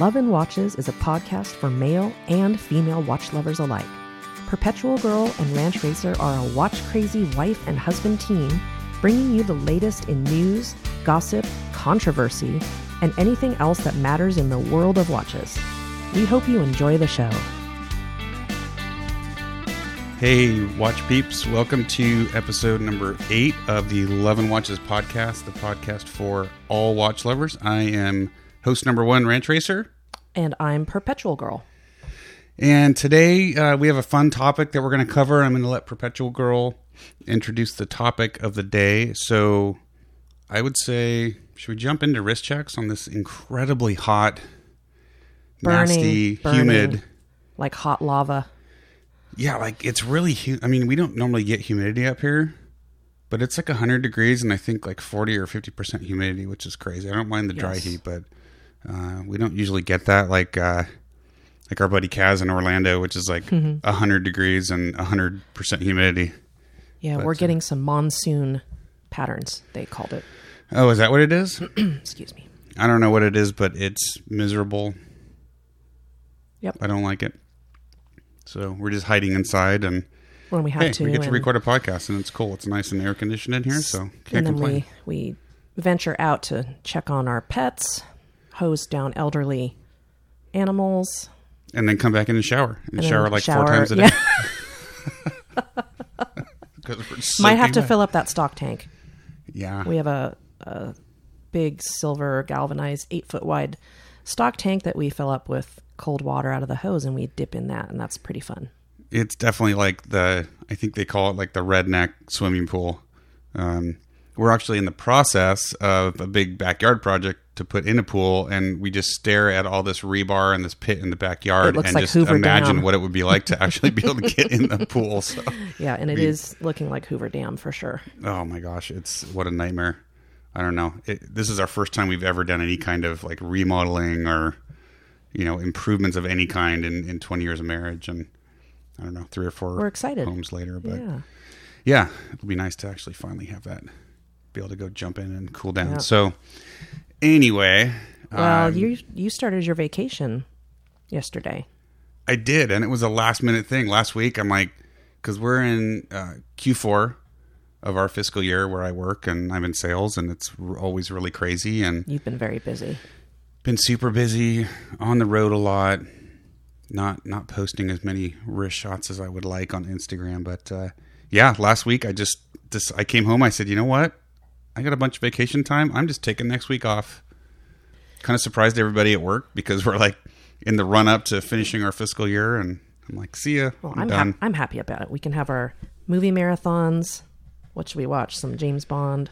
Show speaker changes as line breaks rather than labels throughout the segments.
Love and Watches is a podcast for male and female watch lovers alike. Perpetual Girl and Ranch Racer are a watch crazy wife and husband team bringing you the latest in news, gossip, controversy, and anything else that matters in the world of watches. We hope you enjoy the show.
Hey, watch peeps. Welcome to episode number eight of the Love and Watches podcast, the podcast for all watch lovers. I am host number one, Ranch Racer.
And I'm Perpetual Girl.
And today uh, we have a fun topic that we're going to cover. I'm going to let Perpetual Girl introduce the topic of the day. So I would say, should we jump into wrist checks on this incredibly hot,
Burning,
nasty,
burning.
humid?
Like hot lava.
Yeah, like it's really. Hu- I mean, we don't normally get humidity up here, but it's like hundred degrees, and I think like forty or fifty percent humidity, which is crazy. I don't mind the dry heat, but uh, we don't usually get that. Like, uh, like our buddy Kaz in Orlando, which is like
Mm-hmm.
hundred degrees and hundred percent humidity.
Yeah,
But,
we're
uh,
getting some monsoon patterns, they called it.
Oh, is that what it is?
Excuse me.
I don't know what it is, but it's miserable.
Yep.
I don't like it. So we're just hiding inside, and
When we have
hey,
to.
we get to record a podcast, and it's cool. It's nice and air conditioned in here, so can't
and then
complain.
we, we venture out to check on our pets, hose down elderly animals.
and then come back in and shower and,
and
shower like
shower-
four times a day.
Yeah. Might have to
wet.
fill up that stock tank.
Yeah,
We have a, a big silver galvanized eight foot wide stock tank that we fill up with cold water out of the hose and we dip in that, and that's pretty fun.
it's definitely like the. I think they call it like the redneck swimming pool. Um, we're actually in the process of a big backyard project to put in a pool, and we just stare at all this rebar and this pit in the backyard, and
like
just
Hoover
imagine
Dam.
what it would be like to actually be able to get in the pool. So,
Yeah, and it is looking like Hoover Dam for sure.
oh my gosh, it's what a nightmare. I don't know. It, this is our first time we've ever done any kind of like remodeling or you know improvements of any kind in, in 20 years of marriage and i don't know three or 4
We're excited.
homes later but yeah.
Yeah.
it'll be nice to actually finally have that be able to go jump in and cool down
Yeah.
so anyway
Well,
um,
you you started your vacation yesterday.
i did and it was a last minute thing last week i'm like because we're in uh, q4 of our fiscal year where i work and i'm in sales and it's r- always really crazy and
You've been very busy.
been super busy on the road a lot not not posting as many wrist shots as i would like on instagram but uh, yeah last week i just just i came home i said you know what i got a bunch of vacation time i'm just taking next week off kind of surprised everybody at work because we're like in the run up to finishing our fiscal year and i'm like see ya
Well,
i'm,
I'm
done
hap- I'm happy about it. We can have our movie marathons. What should we watch? Some James Bond.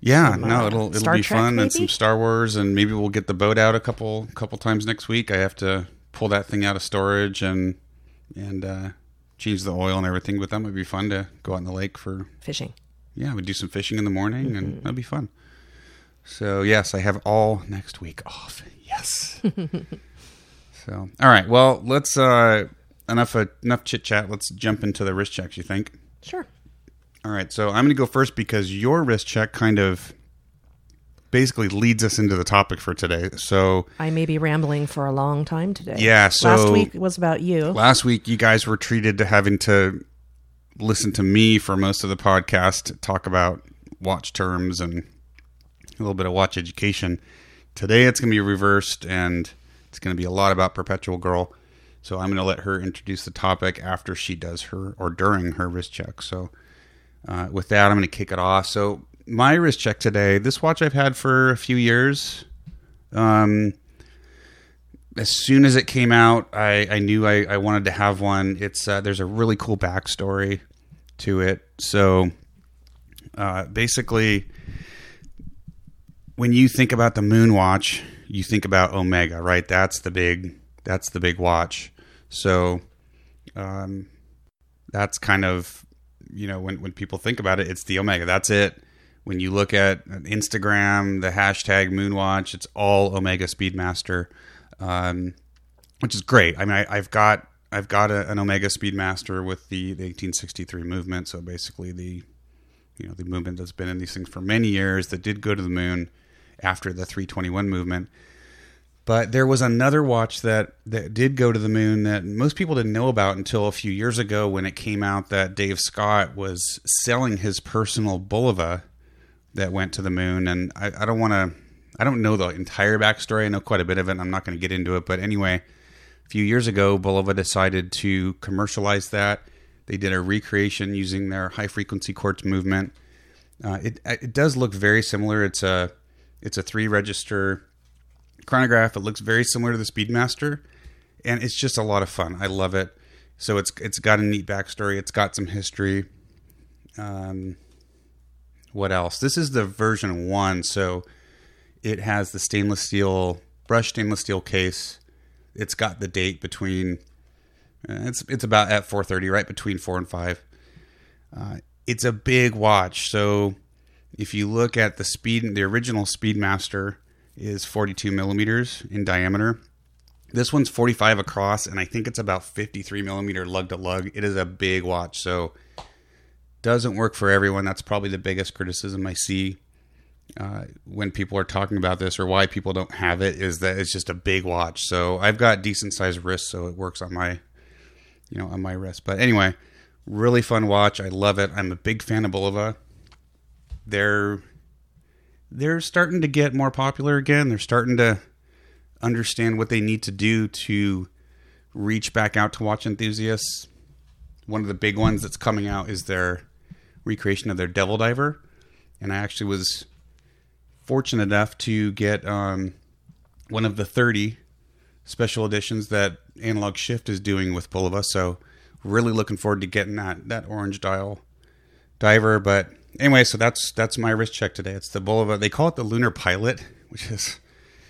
yeah
some,
no
uh,
it'll it'll
Star
be
Trek,
fun and some star wars and maybe we'll get the boat out a couple couple times next week i have to pull that thing out of storage and and uh change the oil and everything but that might be fun to go out in the lake for
Fishing.
Yeah we'd do some fishing in the morning
Mm-hmm.
and that'd be fun so yes i have all next week off yes so all right well let's uh enough uh, enough chit chat let's jump into the wrist checks you think
Sure.
all right, so I'm going to go first because your wrist check kind of basically leads us into the topic for today. So
I may be rambling for a long time today.
Yeah, so-
last week was about you.
last week you guys were treated to having to listen to me for most of the podcast talk about watch terms and a little bit of watch education. Today it's going to be reversed and it's going to be a lot about Perpetual Girl. So I'm going to let her introduce the topic after she does her or during her wrist check. So uh, with that, I'm going to kick it off. So my wrist check today, this watch I've had for a few years. Um, as soon as it came out, I, I knew I, I wanted to have one. It's uh, there's a really cool backstory to it. So uh, basically, when you think about the Moon Watch, you think about Omega, right? That's the big that's the big watch. So um, that's kind of you know when when people think about it, it's the Omega. That's it. When you look at Instagram, the hashtag Moonwatch, it's all Omega Speedmaster, um, which is great. I mean, I, I've got I've got a, an Omega Speedmaster with the, the 1863 movement. So basically, the you know the movement that's been in these things for many years that did go to the moon after the 321 movement. But there was another watch that that did go to the moon that most people didn't know about until a few years ago when it came out that Dave Scott was selling his personal Bulova that went to the moon. And I, I don't want to, I don't know the entire backstory. I know quite a bit of it. I'm not going to get into it. But anyway, a few years ago, Bulova decided to commercialize that. They did a recreation using their high frequency quartz movement. Uh, it it does look very similar. It's a it's a three register chronograph. It looks very similar to the Speedmaster, and it's just a lot of fun. I love it. So it's it's got a neat backstory. It's got some history. Um, what else? This is the version one, so it has the stainless steel brushed stainless steel case. It's got the date between. Uh, it's it's about at 4:30, right between four and five. Uh, it's a big watch, so if you look at the speed, the original Speedmaster is 42 millimeters in diameter. This one's 45 across, and I think it's about 53 millimeter lug to lug. It is a big watch, so doesn't work for everyone. That's probably the biggest criticism I see uh, when people are talking about this, or why people don't have it, is that it's just a big watch. So I've got decent sized wrists, so it works on my, you know, on my wrist. But anyway, really fun watch. I love it. I'm a big fan of Bulova. They're they're starting to get more popular again. They're starting to understand what they need to do to reach back out to watch enthusiasts. One of the big ones that's coming out is their recreation of their Devil Diver, and I actually was fortunate enough to get um, one of the 30 special editions that Analog Shift is doing with Bulova. So really looking forward to getting that that orange dial diver. But anyway, so that's that's my wrist check today. It's the Bulova. They call it the Lunar Pilot, which is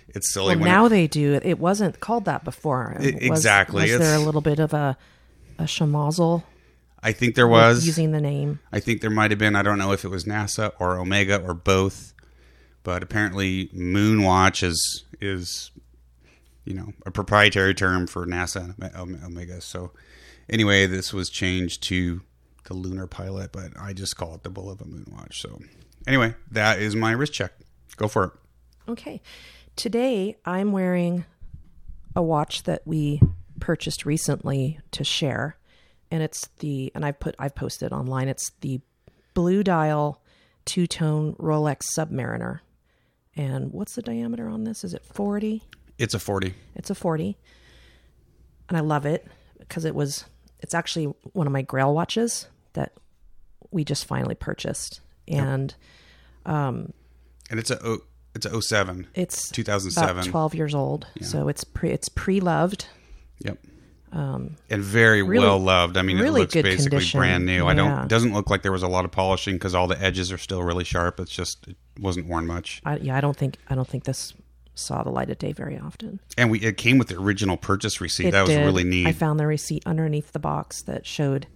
it's silly.
Well, now
it-
they do it. It wasn't called that before.
I- exactly.
Was, there a little bit of a a schmozzle
I think there was
using the name?
I think there might have been. I don't know if it was NASA or Omega or both, but apparently Moonwatch is is you know a proprietary term for NASA Omega. So anyway, this was changed to the Lunar Pilot, but I just call it the Bulova Moonwatch. So anyway, that is my wrist check. Go for it.
Okay. Today I'm wearing a watch that we purchased recently to share. And it's the and I've put I've posted online. It's the blue dial two tone Rolex Submariner. And what's the diameter on this? Is it 40?
It's a forty.
It's a 40. And I love it because it was it's actually one of my grail watches that we just finally purchased. And um
and it's a o- it's a 07.
it's
2007.
about 12 years old. So it's pre it's pre-loved.
Yep. And very
Um, really-
well loved. I mean,
really
it looks basically
condition.
brand new. I don't. It doesn't look like there was a lot of polishing because all the edges are still really sharp. It's just it wasn't worn much.
I, yeah, I don't think I don't think this saw the light of day very often.
And we it came with the original purchase receipt.
It
that was
did.
really neat.
I found the receipt underneath the box that showed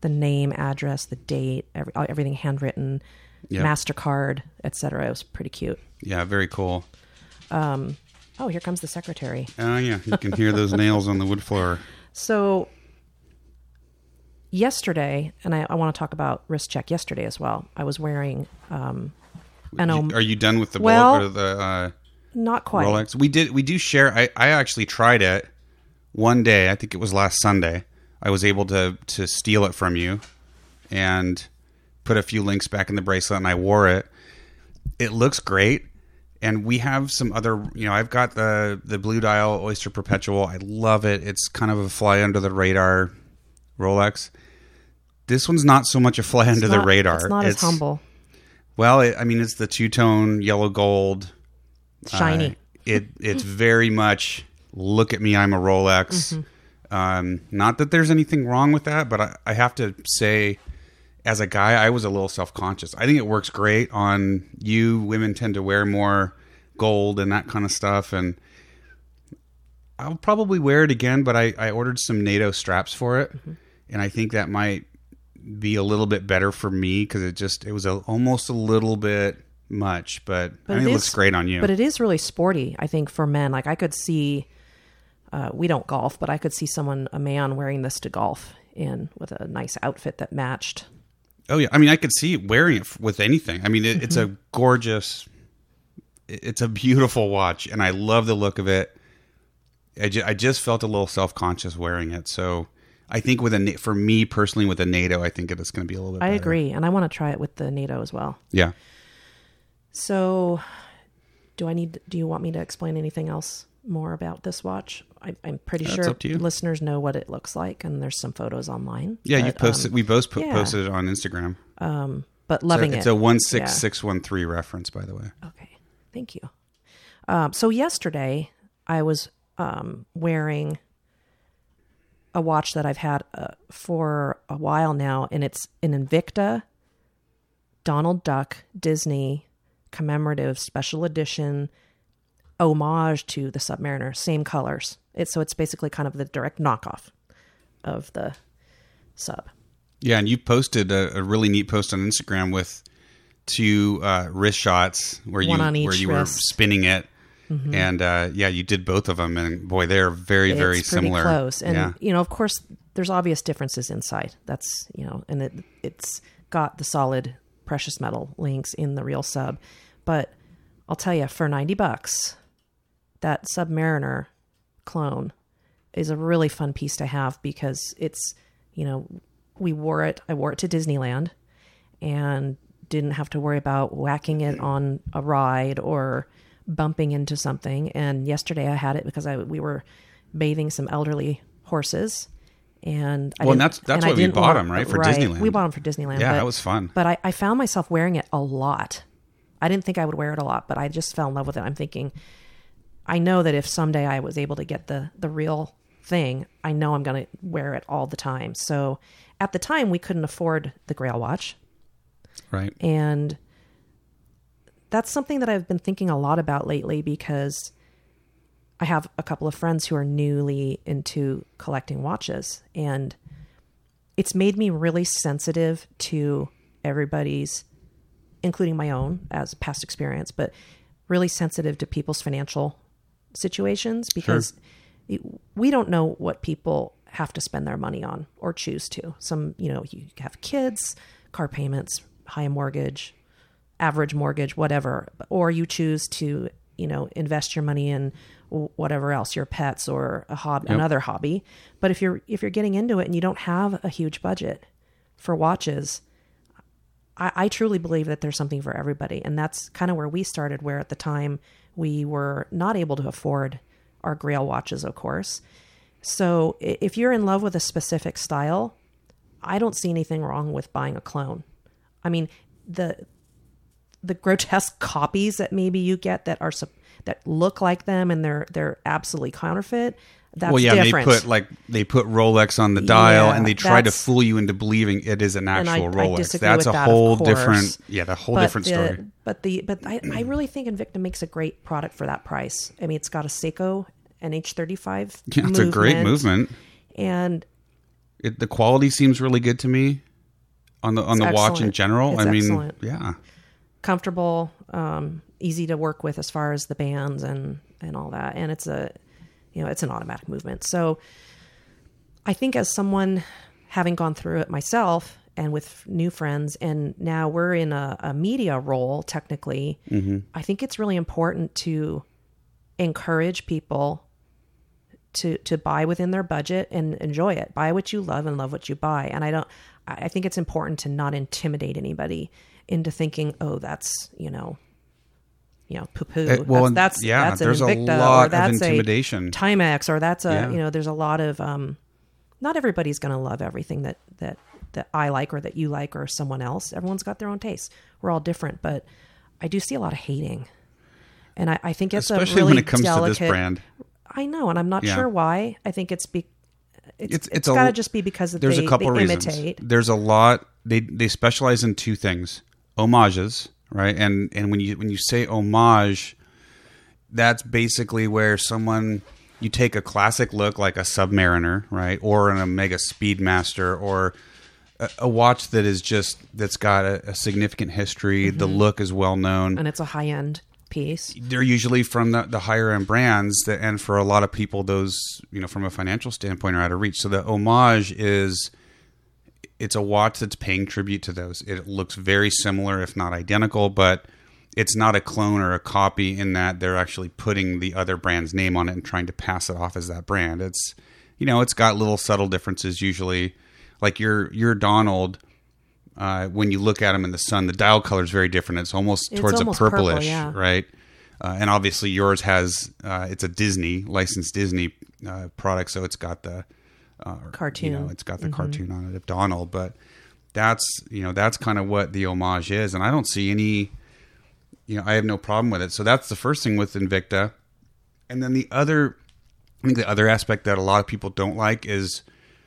the name, address, the date, every, everything handwritten,
Yep.
Mastercard, etc. It was pretty cute.
yeah, very cool.
Oh, here comes the secretary.
Oh yeah, you can hear those nails on the wood floor.
So yesterday, and I, I want to talk about wrist check yesterday as well. I was wearing um, an Om-
Are you done with the
Well-
bullet or the uh,
not quite.
Rolex? We did. We do share. I I actually tried it one day. I think it was last Sunday. I was able to to steal it from you and put a few links back in the bracelet, and I wore it. It looks great. And we have some other, you know, I've got the the Blue Dial Oyster Perpetual. I love it. It's kind of a fly under the radar Rolex. This one's not so much a fly under
It's
the radar.
It's not as humble,
Well, it, I mean, it's the two tone yellow gold.
shiny.
Uh, it it's very much look at me, I'm a Rolex. Um, not that there's anything wrong with that, but I, I have to say, as a guy, I was a little self conscious. I think it works great on you. Women tend to wear more gold and that kind of stuff, and I'll probably wear it again. But I, I ordered some NATO straps for it, and I think that might be a little bit better for me because it just it was a, almost a little bit much, but, I
it
mean, it looks
is-
great on you.
But it is really sporty, I think, for men. Like I could see, uh, we don't golf, but I could see someone, a man, wearing this to golf in with a nice outfit that matched.
Oh yeah, I mean, I could see wearing it with anything. I mean, it, it's
Mm-hmm.
a gorgeous, it's a beautiful watch, and I love the look of it. I, ju- I just felt a little self conscious wearing it. So I think with a for me personally with a NATO, I think it is going to be a little bit.
I
better.
agree, and I want to try it with the NATO as well.
Yeah.
So, do I need? Do you want me to explain anything else more about this watch? I, I'm pretty
That's
sure listeners know what it looks like, and there's some photos online.
Yeah, you posted.
um,
we both put,
yeah.
posted it on Instagram.
Um, but
So
loving
it's
it.
It's a one six six one three reference, by the way.
Okay, thank you. Um, so yesterday I was um, wearing a watch that I've had uh, for a while now, and it's an Invicta Donald Duck Disney commemorative special edition homage to the Submariner, same colors. It's so it's basically kind of the direct knockoff of the sub.
Yeah, and you posted a, a really neat post on Instagram with two uh, wrist shots where you where you
wrist. Mm-hmm.
were spinning it, and uh, yeah, you did both of them, and boy, they're very very
it's pretty
similar.
close and
yeah,
you know of course there's obvious differences inside that's you know and it it's got the solid precious metal links in the real sub but i'll tell you for 90 bucks that submariner clone is a really fun piece to have because it's you know we wore it i wore it to disneyland and didn't have to worry about whacking it on a ride or bumping into something. And yesterday I had it because I we were bathing some elderly horses, and I
Well, and that's- that's
and
why we bought
want-
'em, right, for
right.
Disneyland.
We bought them for Disneyland.
Yeah,
but,
that was fun.
But I, I found myself wearing it a lot. I didn't think I would wear it a lot, but I just fell in love with it. I'm thinking, I know that if someday I was able to get the the real thing, I know I'm going to wear it all the time. So at the time, we couldn't afford the Grail watch.
right.
And that's something that I've been thinking a lot about lately because I have a couple of friends who are newly into collecting watches. And it's made me really sensitive to everybody's, including my own as past experience, but really sensitive to people's financial situations because it- we don't know what people have to spend their money on or choose to. Some, you know, you have kids, car payments, high mortgage, average mortgage, whatever, or you choose to, you know, invest your money in whatever else, your pets or a hobby, another hobby. But if you're if you're getting into it and you don't have a huge budget for watches, I, I truly believe that there's something for everybody, and that's kind of where we started. Where at the time we were not able to afford our Grail watches, of course. So if you're in love with a specific style, I don't see anything wrong with buying a clone. I mean, the the grotesque copies that maybe you get that are that look like them and they're they're absolutely counterfeit. That's
well, yeah,
different.
they put like they put Rolex on the dial,
Yeah,
and they try to fool you into believing it is an
And I-
actual
I
Rolex.
disagree
That's a
that,
whole different, yeah, the whole
But
different
the-
story.
But the but I, I really think Invicta makes a great product for that price. I mean, it's got a Seiko NH35.
Yeah, it's a great movement.
and
It, the quality seems really good to me on the on the
It's
watch in general.
It's
I mean,
excellent.
yeah,
comfortable, um, easy to work with as far as the bands and and all that. And it's a you know it's an automatic movement. So I think as someone having gone through it myself and with new friends, and now we're in a, a media role technically, mm-hmm. I think it's really important to encourage people to to buy within their budget and enjoy it. Buy what you love and love what you buy. And I don't. I think it's important to not intimidate anybody into thinking, oh, that's you know, you know, poo poo.
Uh, well, and-
that's, that's
yeah,
that's an
there's a
Invicta,
lot
or
of
that's
intimidation.
A Timex, or that's a
Yeah.
you know, there's a lot of um, not everybody's going to love everything that that that I like or that you like or someone else. Everyone's got their own taste. We're all different, but I do see a lot of hating, and I, I think it's
especially
a really
when it comes
delicate,
to this brand.
I know, and I'm not
Yeah.
sure why. I think it's be it's
It's-
it's,
it's a-
got to just be because
There's
they,
a couple
they
reasons.
imitate.
There's a lot. They they specialize in two things: homages, right? And and when you when you say homage, that's basically where someone you take a classic look like a Submariner, right, or an Omega Speedmaster, or a, a watch that is just that's got a, a significant history. The
Mm-hmm.
look is well known.
and it's a high end piece.
they're usually from the, the higher end brands that, and for a lot of people those you know from a financial standpoint are out of reach so the homage is it's a watch that's paying tribute to those it looks very similar if not identical but it's not a clone or a copy in that they're actually putting the other brand's name on it and trying to pass it off as that brand. It's you know, it's got little subtle differences usually. Like your your Donald, uh, when you look at him in the sun, the dial color is very different. It's almost
It's
towards
almost
a
purple,
purplish,
yeah.
right? Uh, and obviously yours has uh, it's a Disney licensed Disney uh, product, so it's got the uh,
Cartoon.
You know, it's got the cartoon on it of Donald, but that's you know that's kind of what the homage is, and I don't see any. You know, I have no problem with it. So that's the first thing with Invicta, and then the other, I think the other aspect that a lot of people don't like is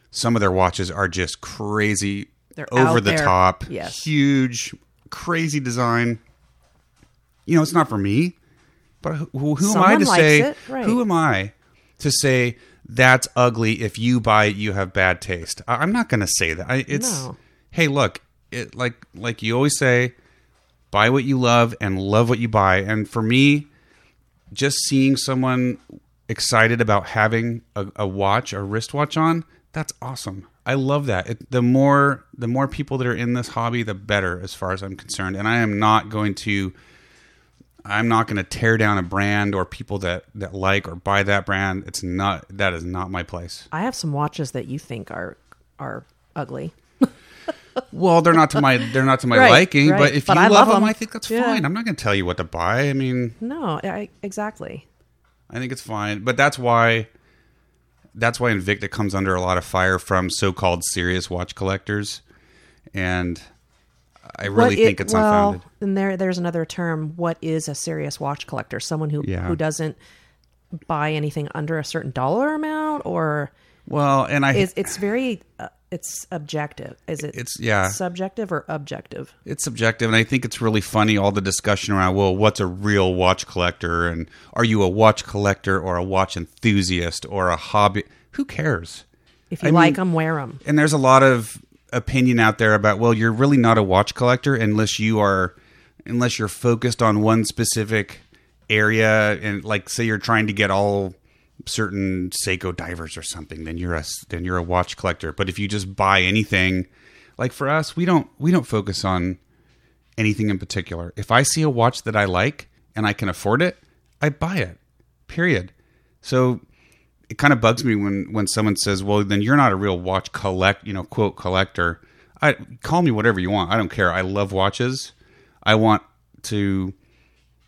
some of their watches are just crazy,
They're
over the
there.
top,
Yes.
huge, crazy design. You know, it's not for me, but who, who am I to say?
right.
Who am I to say that's ugly? If you buy it, you have bad taste. I, I'm not going to say that. I, it's
No.
hey, look, it like like you always say, buy what you love and love what you buy. And for me, just seeing someone excited about having a, a watch, a wristwatch on, that's awesome. I love that. It, the more the more people that are in this hobby, the better, as far as I'm concerned. And I am not going to. I'm not going to tear down a brand or people that that like or buy that brand. It's not that is not my place.
I have some watches that you think are are ugly.
Well, they're not to my they're not to my
Right,
liking,
right.
but if
But
you
I
love
love
them,
them.
I think that's
Yeah.
fine. I'm not going to tell you what to buy. I mean,
No, I, exactly.
I think it's fine, but that's why that's why Invicta comes under a lot of fire from so-called serious watch collectors, and I really
it-
think it's
well,
unfounded.
And there, there's another term. What is a serious watch collector? Someone who
Yeah.
who doesn't buy anything under a certain dollar amount, or
Well, and I
is it's very uh, it's objective. Is it?
It's- yeah.
subjective or objective.
it's subjective, and I think it's really funny all the discussion around well, what's a real watch collector, and are you a watch collector or a watch enthusiast or a hobby? Who cares?
If you
I
like
mean-
them, wear them.
and there's a lot of opinion out there about well you're really not a watch collector unless you are unless you're focused on one specific area and like say you're trying to get all certain Seiko divers or something then you're a then you're a watch collector. But if you just buy anything like for us we don't we don't focus on anything in particular. If I see a watch that I like and I can afford it I buy it period. So it kind of bugs me when when someone says, "Well, then you're not a real watch collect, you know, quote collector." I call me whatever you want. I don't care. I love watches. I want to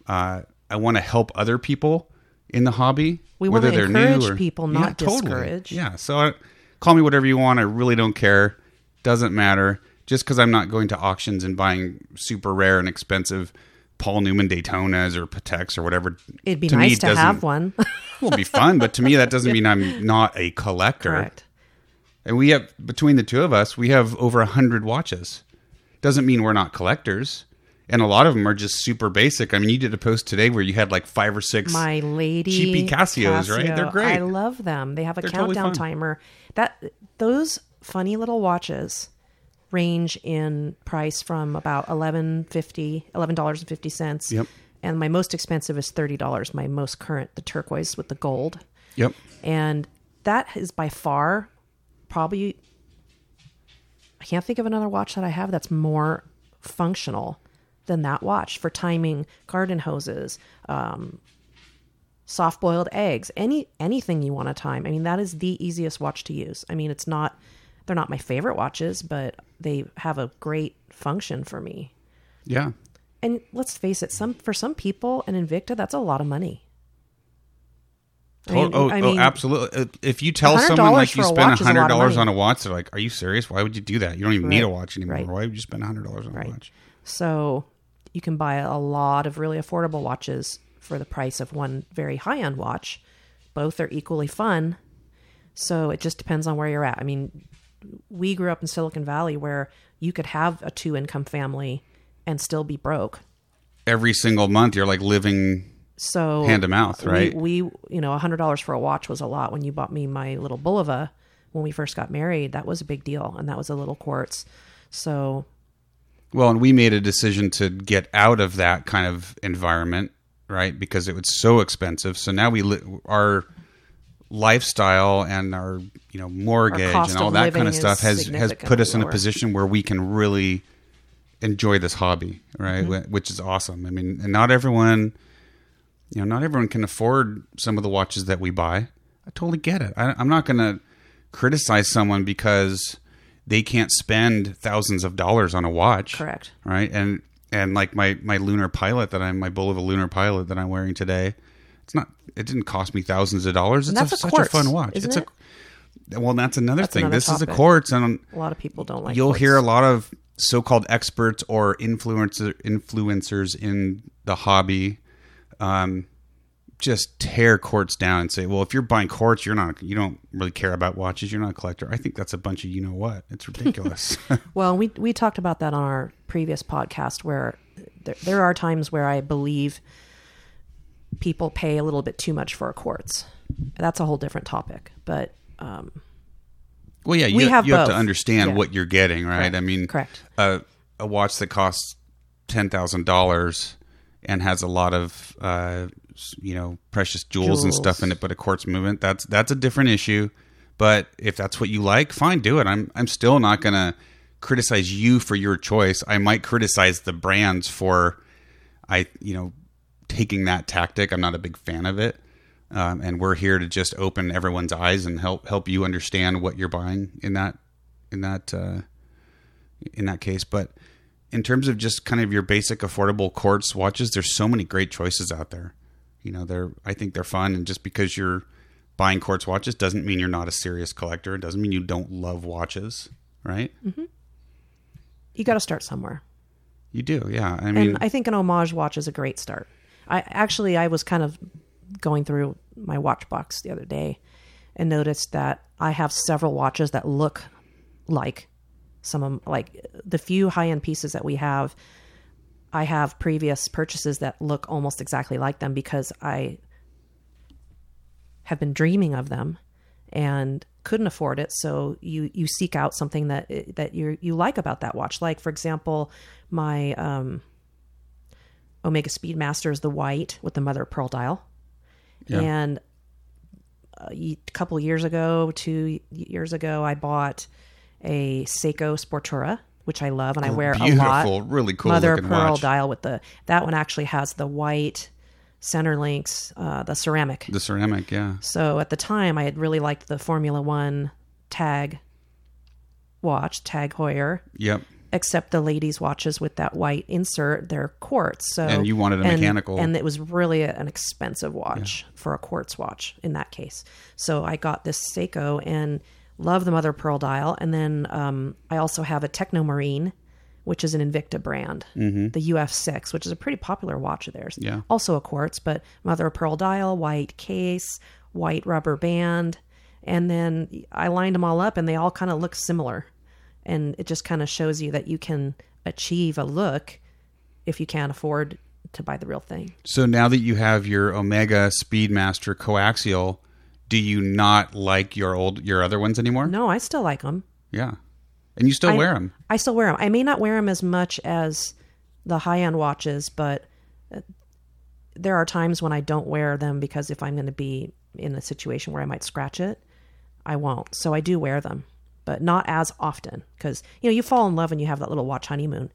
uh, I want to help other people in the hobby.
We
whether
wanna
they're new
encourage
or-
people,
Yeah,
not
totally.
discourage.
Yeah. So I, call me whatever you want. I really don't care. Doesn't matter. Just because I'm not going to auctions and buying super rare and expensive Paul Newman Daytonas or Pateks or whatever.
It'd be
to
nice to have one.
Will be fun, but to me that doesn't mean I'm not a collector.
Correct.
And we have between the two of us, we have over a hundred watches. Doesn't mean we're not collectors. And a lot of them are just super basic. I mean, you did a post today where you had like five or six.
My lady
cheapy Casios, right? They're great.
I love them. They have a
They're
countdown
fun.
timer. That those funny little watches range in price from about eleven fifty, eleven dollars and fifty cents.
Yep.
And my most expensive is thirty dollars. My most current, the turquoise with the gold,
Yep.
and that is by far probably. I can't think of another watch that I have that's more functional than that watch for timing garden hoses, um, soft boiled eggs, any anything you want to time. I mean, that is the easiest watch to use. I mean, it's not they're not my favorite watches, but they have a great function for me.
Yeah.
And let's face it, some for some people, an Invicta that's a lot of money. I mean-
oh,
I
oh, absolutely. Uh, If you tell someone like you spend
a
hundred dollars on a watch, they're like, "Are you serious? Why would you do that? You don't even need a watch anymore.
Right.
Why would you spend hundred dollars on
Right.
a watch?"
So you can buy a lot of really affordable watches for the price of one very high end watch. Both are equally fun. So it just depends on where you're at. I mean, we grew up in Silicon Valley where you could have a two income family and still be broke.
Every single month, you're like living
So
Hand to mouth,
we-
right?
We, you know, a hundred dollars for a watch was a lot. When you bought me my little Bulova when we first got married, that was a big deal, and that was a little quartz. So
Well, and we made a decision to get out of that kind of environment, right? Because it was so expensive. So now we li- our lifestyle and our you know mortgage and all that kind of stuff has has put us in a position where we can really enjoy this hobby, right?
Mm-hmm.
Which is awesome. I mean, and not everyone, you know, not everyone can afford some of the watches that we buy. I totally get it. I, I'm not going to criticize someone because they can't spend thousands of dollars on a watch,
Correct.
right? And and like my my lunar pilot that I'm my Bulova lunar pilot that I'm wearing today, it's not. It didn't cost me thousands of dollars. It's
that's
a,
a
such
quartz,
a fun watch. it's
it?
a well, that's another thing.
another
this is a
topic.
quartz, and
A lot of people don't like.
you'll
quartz.
hear a lot of so-called experts or influencer influencers in the hobby um, just tear quartz down and say, "Well, if you're buying quartz, you're not you don't really care about watches. You're not a collector." I think that's a bunch of you know what. It's ridiculous.
Well, we we talked about that on our previous podcast, where there, there are times where I believe people pay a little bit too much for a quartz. That's a whole different topic, but um,
well, yeah, you,
We have
you have to understand
Yeah.
what you're getting, right?
Correct.
I mean,
Correct.
A, a watch that costs ten thousand dollars and has a lot of uh, you know precious jewels, and stuff in it, but a quartz movement that's that's a different issue. But if that's what you like, fine, do it. I'm I'm still not gonna criticize you for your choice. I might criticize the brands for I you know taking that tactic. I'm not a big fan of it. Um, and we're here to just open everyone's eyes and help help you understand what you're buying in that in that uh, in that case. But in terms of just kind of your basic affordable quartz watches, there's so many great choices out there. You know, they're I think they're fun, and just because you're buying quartz watches doesn't mean you're not a serious collector. It doesn't mean you don't love watches, right?
you got to start somewhere.
You do, yeah. I mean,
and I think an homage watch is a great start. I actually I was kind of going through my watch box the other day and noticed that I have several watches that look like some of like the few high end pieces that we have. I have previous purchases that look almost exactly like them because I have been dreaming of them and couldn't afford it so you you seek out something that that you you like about that watch like for example my um Omega Speedmaster is the white with the mother of pearl dial
Yeah.
and a couple years ago two years ago I bought a Seiko Sportura which I love and I wear a lot
beautiful, really cool
mother of pearl
watch.
dial with the that one actually has the white center links uh, the ceramic
The ceramic, yeah.
so at the time, I had really liked the Formula One tag watch, Tag Heuer,
Yep.
Except the ladies' watches with that white insert, they're quartz. So
And you wanted a
and-
mechanical.
and it was really a- an expensive watch for a quartz watch in that case. So I got this Seiko and love the mother pearl dial, and then um, I also have a Techno Marine. Which is an Invicta brand, the UF6, which is a pretty popular watch of theirs.
Mm-hmm. Yeah.
Also a quartz, but mother pearl dial, white case, white rubber band, and then I lined them all up, and they all kind of look similar, and it just kind of shows you that you can achieve a look if you can't afford to buy the real thing.
So now that you have your Omega Speedmaster coaxial, do you not like your old your other ones anymore?
No, I still like them.
Yeah. And you still
I,
wear them.
I still wear them. I may not wear them as much as the high end watches, but uh, there are times when I don't wear them because if I'm going to be in a situation where I might scratch it, I won't. So I do wear them, but not as often because you know you fall in love and you have that little watch honeymoon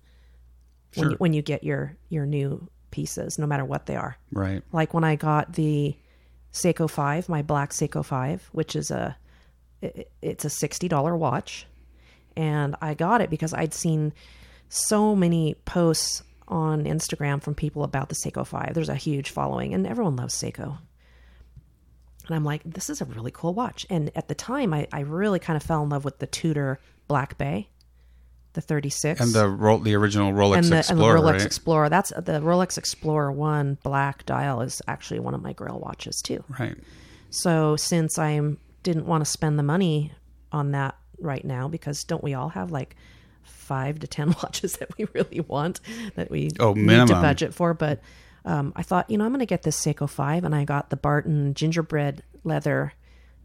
when
Sure.
you, when you get your your new pieces, no matter what they are.
Right.
like when I got the Seiko 5, my black Seiko 5, which is a it, it's a $60 watch. And I got it because I'd seen so many posts on Instagram from people about the Seiko 5. There's a huge following and everyone loves Seiko. And I'm like, this is a really cool watch. And at the time, I, I really kind of fell in love with the Tudor Black Bay, the 36
And the ro- the original Rolex
and the,
Explorer,
and the Rolex
right?
Explorer. That's the Rolex Explorer One black dial is actually one of my Grail watches too.
right.
So since I didn't want to spend the money on that right now, because don't we all have like five to ten watches that we really want that we
Oh,
need to budget for? But um, I thought, you know, I'm going to get this Seiko Five, and I got the Barton gingerbread leather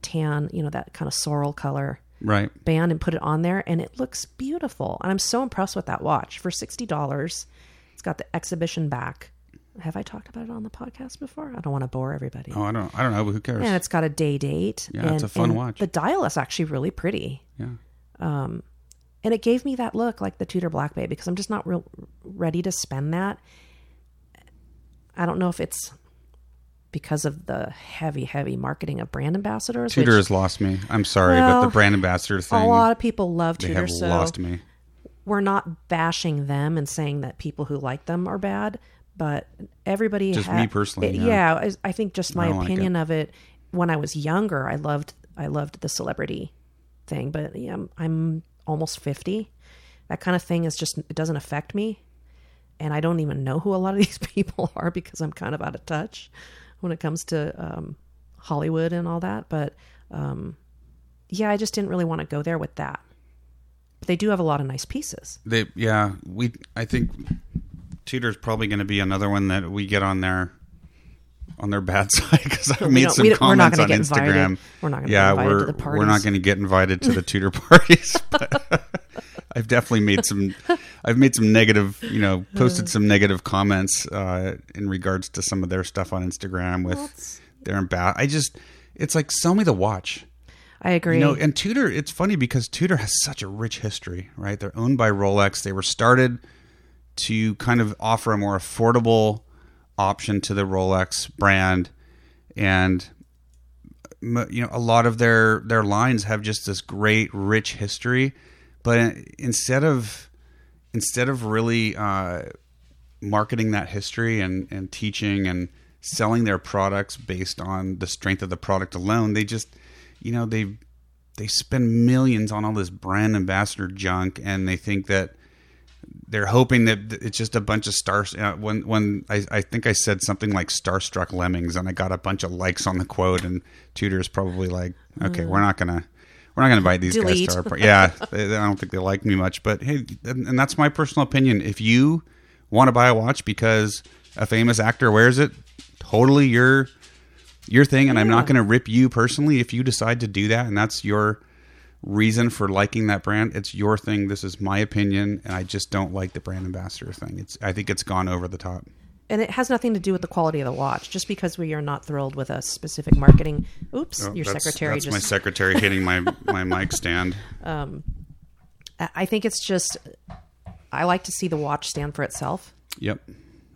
tan, you know, that kind of sorrel color
Right.
band and put it on there and it looks beautiful and i'm so impressed with that watch for $60 it's got the exhibition back have i talked about it on the podcast before i don't want to bore everybody
Oh, I don't I don't know, but who cares?
and it's got a day date
Yeah,
and,
it's a fun watch.
the dial is actually really pretty
yeah.
Um, and it gave me that look like the Tudor Black Bay because I'm just not real ready to spend that. I don't know if it's because of the heavy, heavy marketing of brand ambassadors.
Tudor
which
has lost me. I'm sorry, but the brand ambassador thing,
a lot of people love
they
Tudor,
have
so
lost me.
we're not bashing them and saying that people who like them are bad, but everybody.
Just
ha-
me personally,
it-
yeah.
I- I think just my
don't like
opinion of it. When I was younger, I loved I loved the celebrity thing, but yeah, I'm, I'm almost fifty. That kind of thing is just it doesn't affect me, and I don't even know who a lot of these people are because I'm kind of out of touch when it comes to um, Hollywood and all that. But um, yeah, I just didn't really want to go there with that. But they do have a lot of nice pieces.
They, yeah, we. I think Tudor's probably going to be another one that we get on their on their bad side because I made some
we don't- we're not
comments on
get invited.
Instagram.
We're not gonna get
yeah,
invited
we're
to the
we're not going to get invited to the Tudor parties. But I've definitely made some. I've made some negative, you know, posted some negative comments uh, in regards to some of their stuff on Instagram with their bad. I just, it's like sell me the watch.
I agree.
You know, and Tudor, it's funny because Tudor has such a rich history, right? They're owned by Rolex. They were started to kind of offer a more affordable option to the Rolex brand, and you know, a lot of their their lines have just this great, rich history. But instead of instead of really uh, marketing that history and and teaching and selling their products based on the strength of the product alone, they just you know they they spend millions on all this brand ambassador junk and they think that they're hoping that it's just a bunch of stars. Uh, when when I, I think I said something like "starstruck lemmings" and I got a bunch of likes on the quote, and Tudor's probably like, "Okay, we're not gonna we're not gonna invite these
Delete.
guys to our par-" yeah." they, I don't think they like me much, but hey, and, and that's my personal opinion. If you want to buy a watch because a famous actor wears it, totally your your thing, and I'm not going to rip you personally if you decide to do that, and that's your reason for liking that brand. It's your thing. This is my opinion, and I just don't like the brand ambassador thing. It's I think it's gone over the top.
And it has nothing to do with the quality of the watch. Just because we are not thrilled with a specific marketing. Oops, your
Oh, That's-
secretary
That's
just.
my secretary hitting my my mic stand.
Um, I think it's just. I like to see the watch stand for itself.
Yep.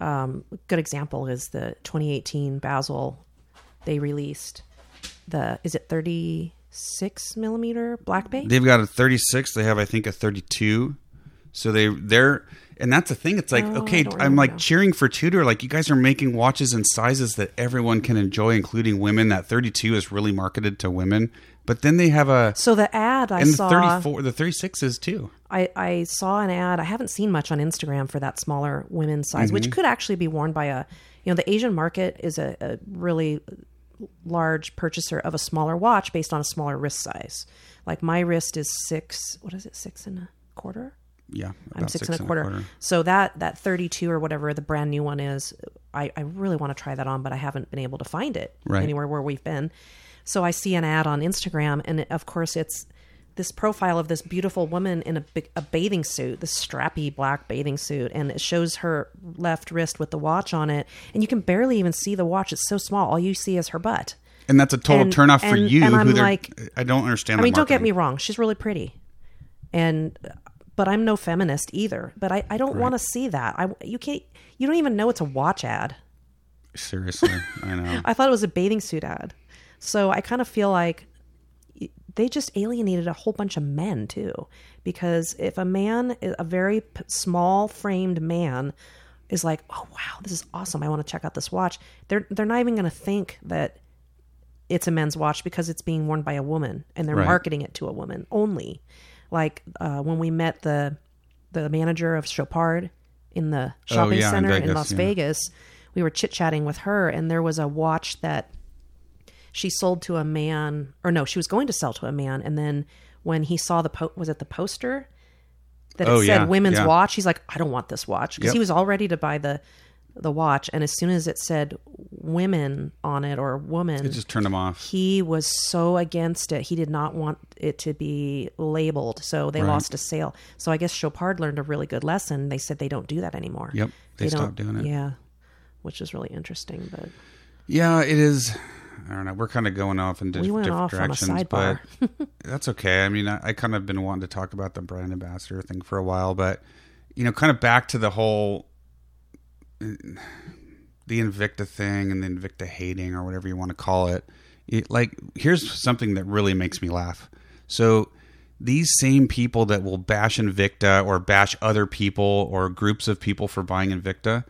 Um, good example is the 2018 Basel. They released the is it 36 millimeter Black Bay?
They've got a 36. They have I think a 32. So they they're and that's the thing. It's like
Oh,
okay, I'm like
now.
cheering for Tudor. Like you guys are making watches in sizes that everyone can enjoy, including women. That 32 is really marketed to women, but then they have a
So the ad I
and the
saw,
34, the 36 is too.
I, I saw an ad. I haven't seen much on Instagram for that smaller women's size, which
Mm-hmm.
could actually be worn by a, you know, the Asian market is a, a really large purchaser of a smaller watch based on a smaller wrist size. Like my wrist is six. What is it? Six and a quarter.
Yeah,
I'm
about
six, and, a quarter. So that that 32 or whatever the brand new one is, I, I really want to try that on, but I haven't been able to find it
Right.
anywhere where we've been. So I see an ad on Instagram, and it, of course it's this profile of this beautiful woman in a, a bathing suit, this strappy black bathing suit, and it shows her left wrist with the watch on it, and you can barely even see the watch. It's so small, all you see is her butt.
And that's a total
And-
turnoff for
and-
you.
and I'm
who
like-
I don't understand.
I mean, don't get me wrong, she's really pretty, and but I'm no feminist either. But I, I don't want to see that. I you can't you don't even know it's a watch ad.
Seriously, I know.
I thought it was a bathing suit ad. So I kind of feel like they just alienated a whole bunch of men too. Because if a man, a very small framed man, is like, "Oh wow, this is awesome! I want to check out this watch," they're they're not even going to think that it's a men's watch because it's being worn by a woman, and they're
Right.
marketing it to a woman only. Like uh, when we met the the manager of Chopard in the shopping
Oh, yeah,
center in,
Vegas,
Las
yeah.
Vegas, we were chit chatting with her, and there was a watch that she sold to a man, or no, she was going to sell to a man, and then when he saw the po- was it the poster that it
Oh,
said
yeah,
women's watch, he's like, I don't want this watch because
Yep.
he was all ready to buy the the watch, and as soon as it said women on it or woman,
It just turned them off.
he was so against it. He did not want it to be labeled, so they
Right.
lost a sale. So I guess Chopard learned a really good lesson. They said they don't do that anymore.
Yep, they
don't-
stopped doing it.
Yeah, which is really interesting. But
Yeah, it is. I don't know. We're kind of going off in diff-
We went
different
off on a
directions,
sidebar.
but that's okay. I mean, I, I kind of been wanting to talk about the brand ambassador thing for a while, but you know, kind of back to the whole the Invicta thing and the Invicta hating or whatever you want to call it. it. Like, here's something that really makes me laugh. So, these same people that will bash Invicta or bash other people or groups of people for buying Invicta,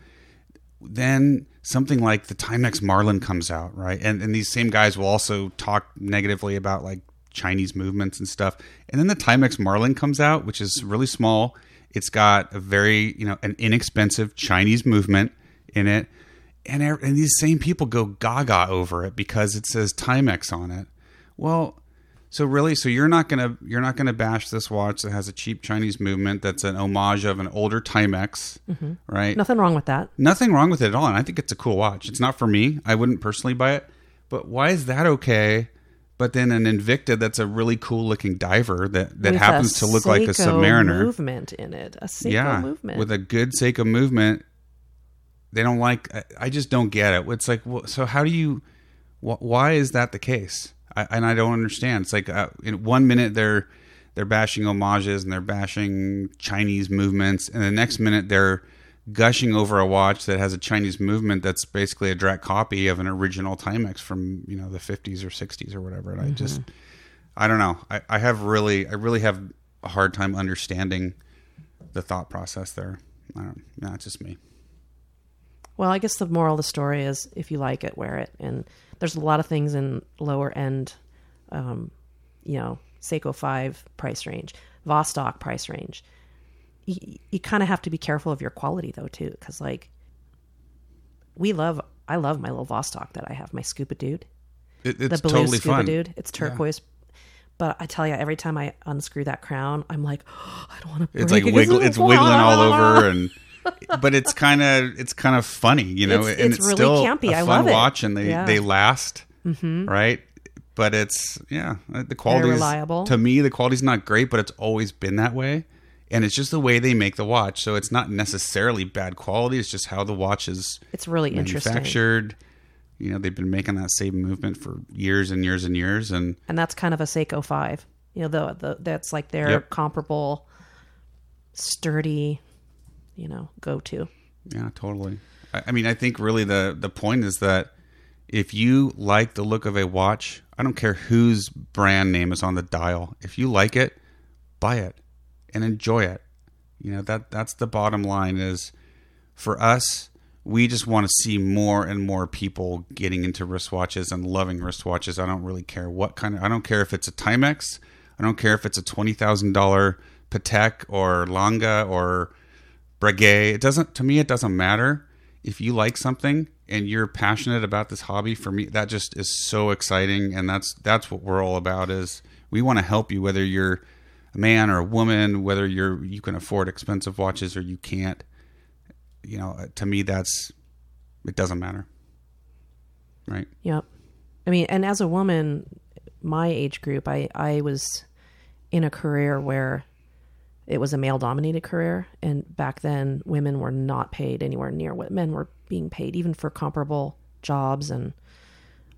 then something like the Timex Marlin comes out, right? And and these same guys will also talk negatively about like Chinese movements and stuff. And then the Timex Marlin comes out, which is really small. It's got a very, you know, an inexpensive Chinese movement in it. And, and these same people go gaga over it because it says Timex on it. Well, so really, so you're not gonna you're not gonna bash this watch that has a cheap Chinese movement that's an homage of an older Timex, mm-hmm. right?
Nothing wrong with that.
Nothing wrong with it at all, and I think it's a cool watch. It's not for me. I wouldn't personally buy it, but why is that okay? But then an Invicta that's a really cool looking diver that that
With
happens to look like a
Seiko
Submariner,
movement in it. A Seiko
yeah,
movement.
with a good Seiko movement. They don't like. I- I just don't get it. It's like, well, so how do you? Wh- why is that the case? I, and I don't understand. It's like uh, in one minute they're they're bashing homages and they're bashing Chinese movements, and the next minute they're gushing over a watch that has a Chinese movement that's basically a direct copy of an original Timex from you know the 50s or 60s or whatever. And I just I don't know. I, I have really I really have a hard time understanding the thought process there. I don't. No, it's just me.
Well, I guess the moral of the story is if you like it, wear it. And there's a lot of things in lower end, um, you know, Seiko 5 price range, Vostok price range. You, you kind of have to be careful of your quality, though, too, because, like, we love, I love my little Vostok that I have, my Scuba Dude,
It,
the
it's
blue
totally
Scuba
fun.
Dude. It's turquoise. But I tell you, every time I unscrew that crown, I'm like, I don't want to.
It's like wiggle. It's wiggling all over, and but it's kind of it's kind of funny, you know.
It's-
and
it's
it's,
really
still
campy.
a
I
fun
love it.
watch, and they
Yeah.
they last, mm-hmm. right? But it's yeah, the quality
reliable.
To me, the quality's not great, but it's always been that way, and it's just the way they make the watch. So it's not necessarily bad quality. It's just how the watch is
It's really interesting.
manufactured. You know, they've been making that same movement for years and years and years, and
and that's kind of a Seiko five. You know, the, the that's like their
Yep.
comparable, sturdy, you know, go to.
Yeah, totally. I, I mean, I think really the the point is that if you like the look of a watch, I don't care whose brand name is on the dial. If you like it, buy it and enjoy it. You know that that's the bottom line. Is for us, we just want to see more and more people getting into wristwatches and loving wristwatches. I don't really care what kind of. I don't care if it's a Timex. I don't care if it's a twenty thousand dollar Patek or Lange or Breguet. It doesn't to me. It doesn't matter if you like something and you're passionate about this hobby. For me, that just is so exciting, and that's that's what we're all about. Is we want to help you whether you're a man or a woman, whether you're you can afford expensive watches or you can't. You know, uh, to me, that's it doesn't matter, right?
Yep. I mean, and as a woman, my age group, I I was in a career where it was a male dominated career and back then women were not paid anywhere near what men were being paid even for comparable jobs and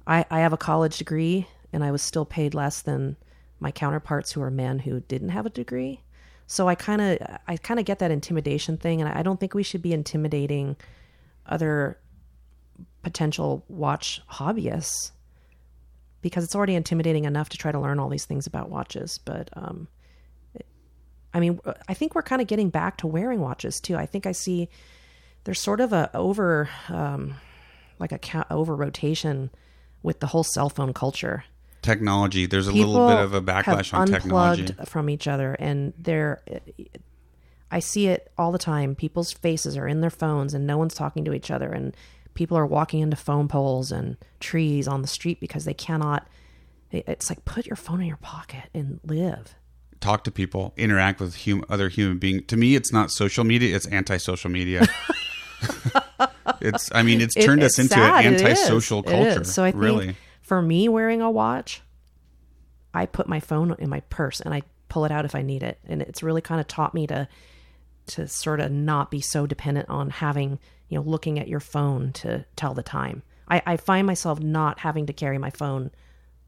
I, I have a college degree and I was still paid less than my counterparts who are men who didn't have a degree. So I kind of I kind of get that intimidation thing and I don't think we should be intimidating other potential watch hobbyists because it's already intimidating enough to try to learn all these things about watches. But um, I mean, I think we're kind of getting back to wearing watches too. I think I see there's sort of a over um, like a ca- over rotation with the whole cell phone culture.
Technology. There's a
People
little bit of a backlash on
unplugged
technology.
from each other, and they're. I see it all the time. People's faces are in their phones, and no one's talking to each other, and people are walking into phone poles and trees on the street because they cannot. It's like put your phone in your pocket and live.
Talk to people, interact with hum- other human beings. To me, it's not social media; it's anti-social media. it's. I mean, it's
It-
turned
it's
us into
sad.
an anti-social culture.
So I think
really,
for me, wearing a watch, I put my phone in my purse and I pull it out if I need it, and it's really kind of taught me to to sort of not be so dependent on having you know looking at your phone to tell the time I, I find myself not having to carry my phone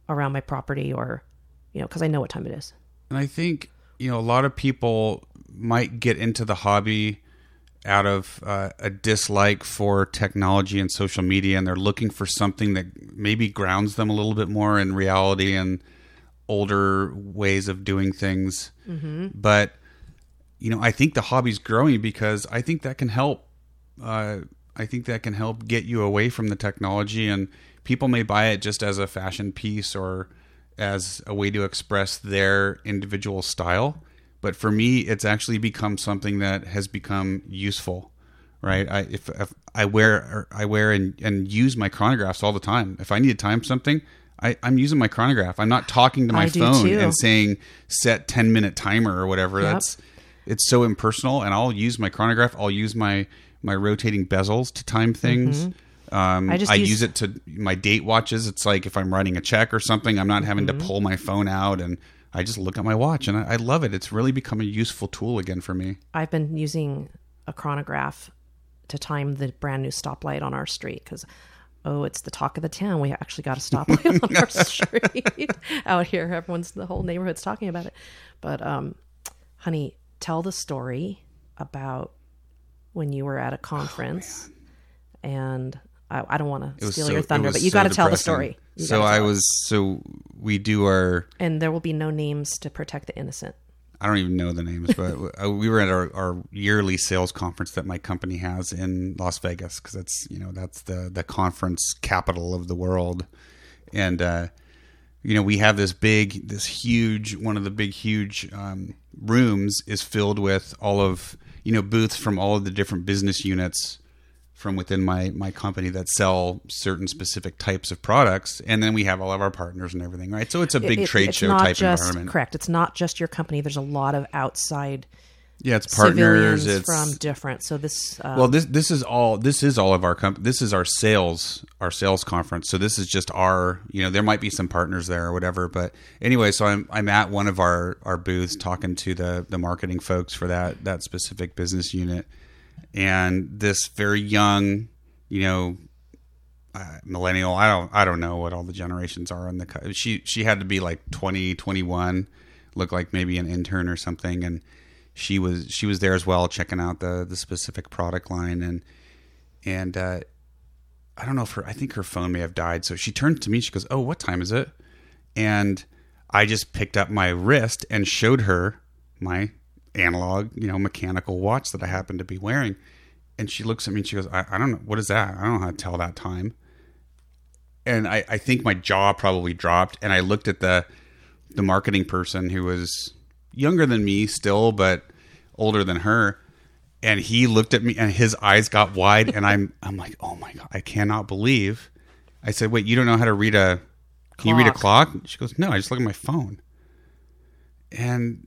around my property or, you know, because I know what time it is.
And I think you know a lot of people might get into the hobby out of uh, a dislike for technology and social media, and they're looking for something that maybe grounds them a little bit more in reality and older ways of doing things. Mm-hmm. But you know, I think the hobby's growing because I think that can help. Uh, I think that can help get you away from the technology, and people may buy it just as a fashion piece or as a way to express their individual style. But for me, it's actually become something that has become useful, right? I if, if I wear I wear and, and use my chronographs all the time. If I need to time something, I, I'm using my chronograph. I'm not talking to my
iPhone
and saying set 10 minute timer or whatever.
Yep.
That's it's so impersonal. And I'll use my chronograph. I'll use my my rotating bezels to time things. Um,
Mm-hmm. I
I,
just
use,
use-
it to my date watches. It's like if I'm writing a check or something, I'm not having
Mm-hmm.
to pull my phone out and I just look at my watch and I, I love it. It's really become a useful tool again for me.
I've been using a chronograph to time the brand new stoplight on our street because, oh, it's the talk of the town. We actually got a stoplight on our street out here. Everyone's the whole neighborhood's talking about it. But, um, honey, tell the story about when you were at a conference, and I, I don't want
Oh,
to steal
so-
your thunder, but you
so
got to tell the story. You
So I was so we do our
and there will be no names to protect the innocent.
I don't even know the names, but uh, we were at our, our yearly sales conference that my company has in Las Vegas because that's you know that's the the conference capital of the world, and uh, you know we have this big this huge one of the big huge um, rooms is filled with all of you know booths from all of the different business units from within my my company that sell certain specific types of products, and then we have all of our partners and everything, right? So it's a big
It-
trade show type
just,
environment.
Correct. It's not just your company. There's a lot of outside
Yeah, it's partners. It's
from different. So this, uh,
well, this this is all this is all of our comp- this is our sales our sales conference. So this is just our you know there might be some partners there or whatever, but anyway, so I'm I'm at one of our our booths talking to the the marketing folks for that that specific business unit, and this very young you know uh, millennial I don't I don't know what all the generations are on the co- she she had to be like 20 21 looked like maybe an intern or something and she was she was there as well checking out the the specific product line and and uh I don't know if her I think her phone may have died so she turned to me she goes oh what time is it? And I just picked up my wrist and showed her my analog you know mechanical watch that I happened to be wearing. And she looks at me and she goes I, I don't know what is that? I don't know how to tell that time. And I, I think my jaw probably dropped and I looked at the the marketing person who was younger than me still but older than her and he looked at me and his eyes got wide and I'm I'm like oh my god I cannot believe. I said wait you don't know how to read a can you read a clock? She goes no I just look at my phone. And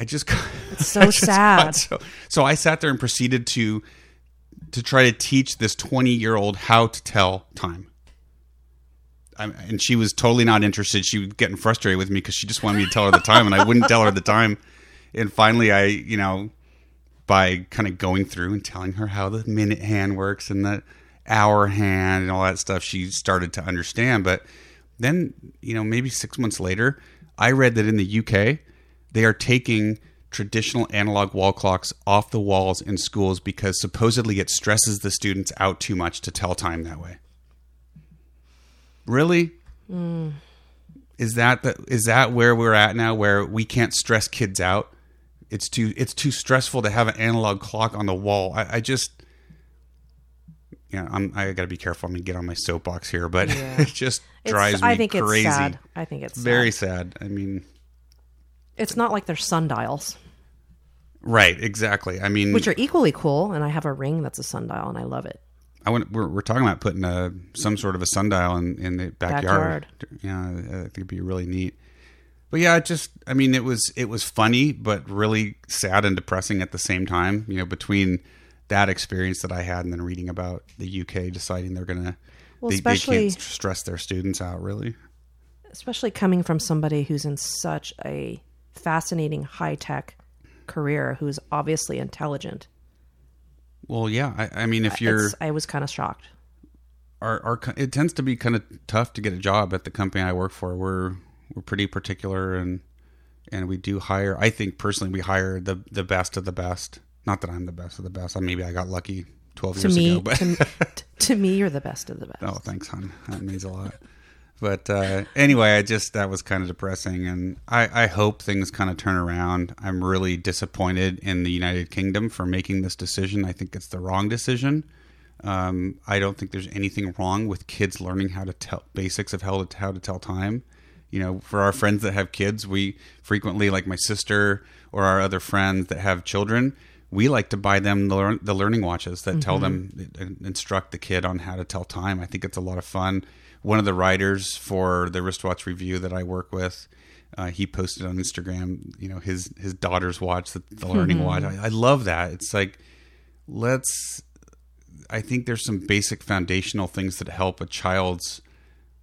I just got
It's so
I just
sad.
so, so I sat there and proceeded to to try to teach this 20 year old how to tell time. I'm, and she was totally not interested. She was getting frustrated with me because she just wanted me to tell her the time, and I wouldn't tell her the time. And finally, I, you know, by kind of going through and telling her how the minute hand works and the hour hand and all that stuff, she started to understand. But then, you know, maybe six months later, I read that in the UK, they are taking traditional analog wall clocks off the walls in schools because supposedly it stresses the students out too much to tell time that way. Really? Hmm. Is that the, is that where we're at now where we can't stress kids out? It's too it's too stressful to have an analog clock on the wall. I, I just yeah, I'm I got to be careful. I'm gonna get on my soapbox here, but
Yeah.
it just
it's,
drives me
I think
crazy.
it's sad. I think it's
Very
sad.
sad. I mean,
It's not like they're sundials,
right? Exactly. I mean,
which are equally cool. And I have a ring that's a sundial, and I love it.
I want, we're, we're talking about putting a some sort of a sundial in, in the backyard. Yeah, I think it'd be really neat. But yeah, it just I mean it was it was funny but really sad and depressing at the same time, you know, between that experience that I had and then reading about the UK deciding they're going to
Well,
they, they
especially-
can't stress their students out really.
especially coming from somebody who's in such a fascinating high tech career, who's obviously intelligent.
Well, yeah, I, I mean if you're
It's, I was kind of shocked.
our, our it tends to be kind of tough to get a job at the company I work for. We're we're pretty particular and and we do hire. I think personally, we hire the the best of the best. Not that I'm the best of the best. I maybe I got lucky twelve
To
years
me,
ago, but
to, to me, you're the best of the best.
oh, thanks, hon. That means a lot. But uh, anyway, I just that was kind of depressing, and I, I hope things kind of turn around. I'm really disappointed in the United Kingdom for making this decision. I think it's the wrong decision. Um, I don't think there's anything wrong with kids learning how to tell basics of how to how to tell time. You know, for our friends that have kids, we frequently, like my sister or our other friends that have children, we like to buy them the, learn, the learning watches that tell them instruct the kid on how to tell time. I think it's a lot of fun. One of the writers for the wristwatch review that I work with, uh, he posted on Instagram, you know, his his daughter's watch, the, the learning watch. I, I love that. It's like let's. I think there's some basic foundational things that help a child's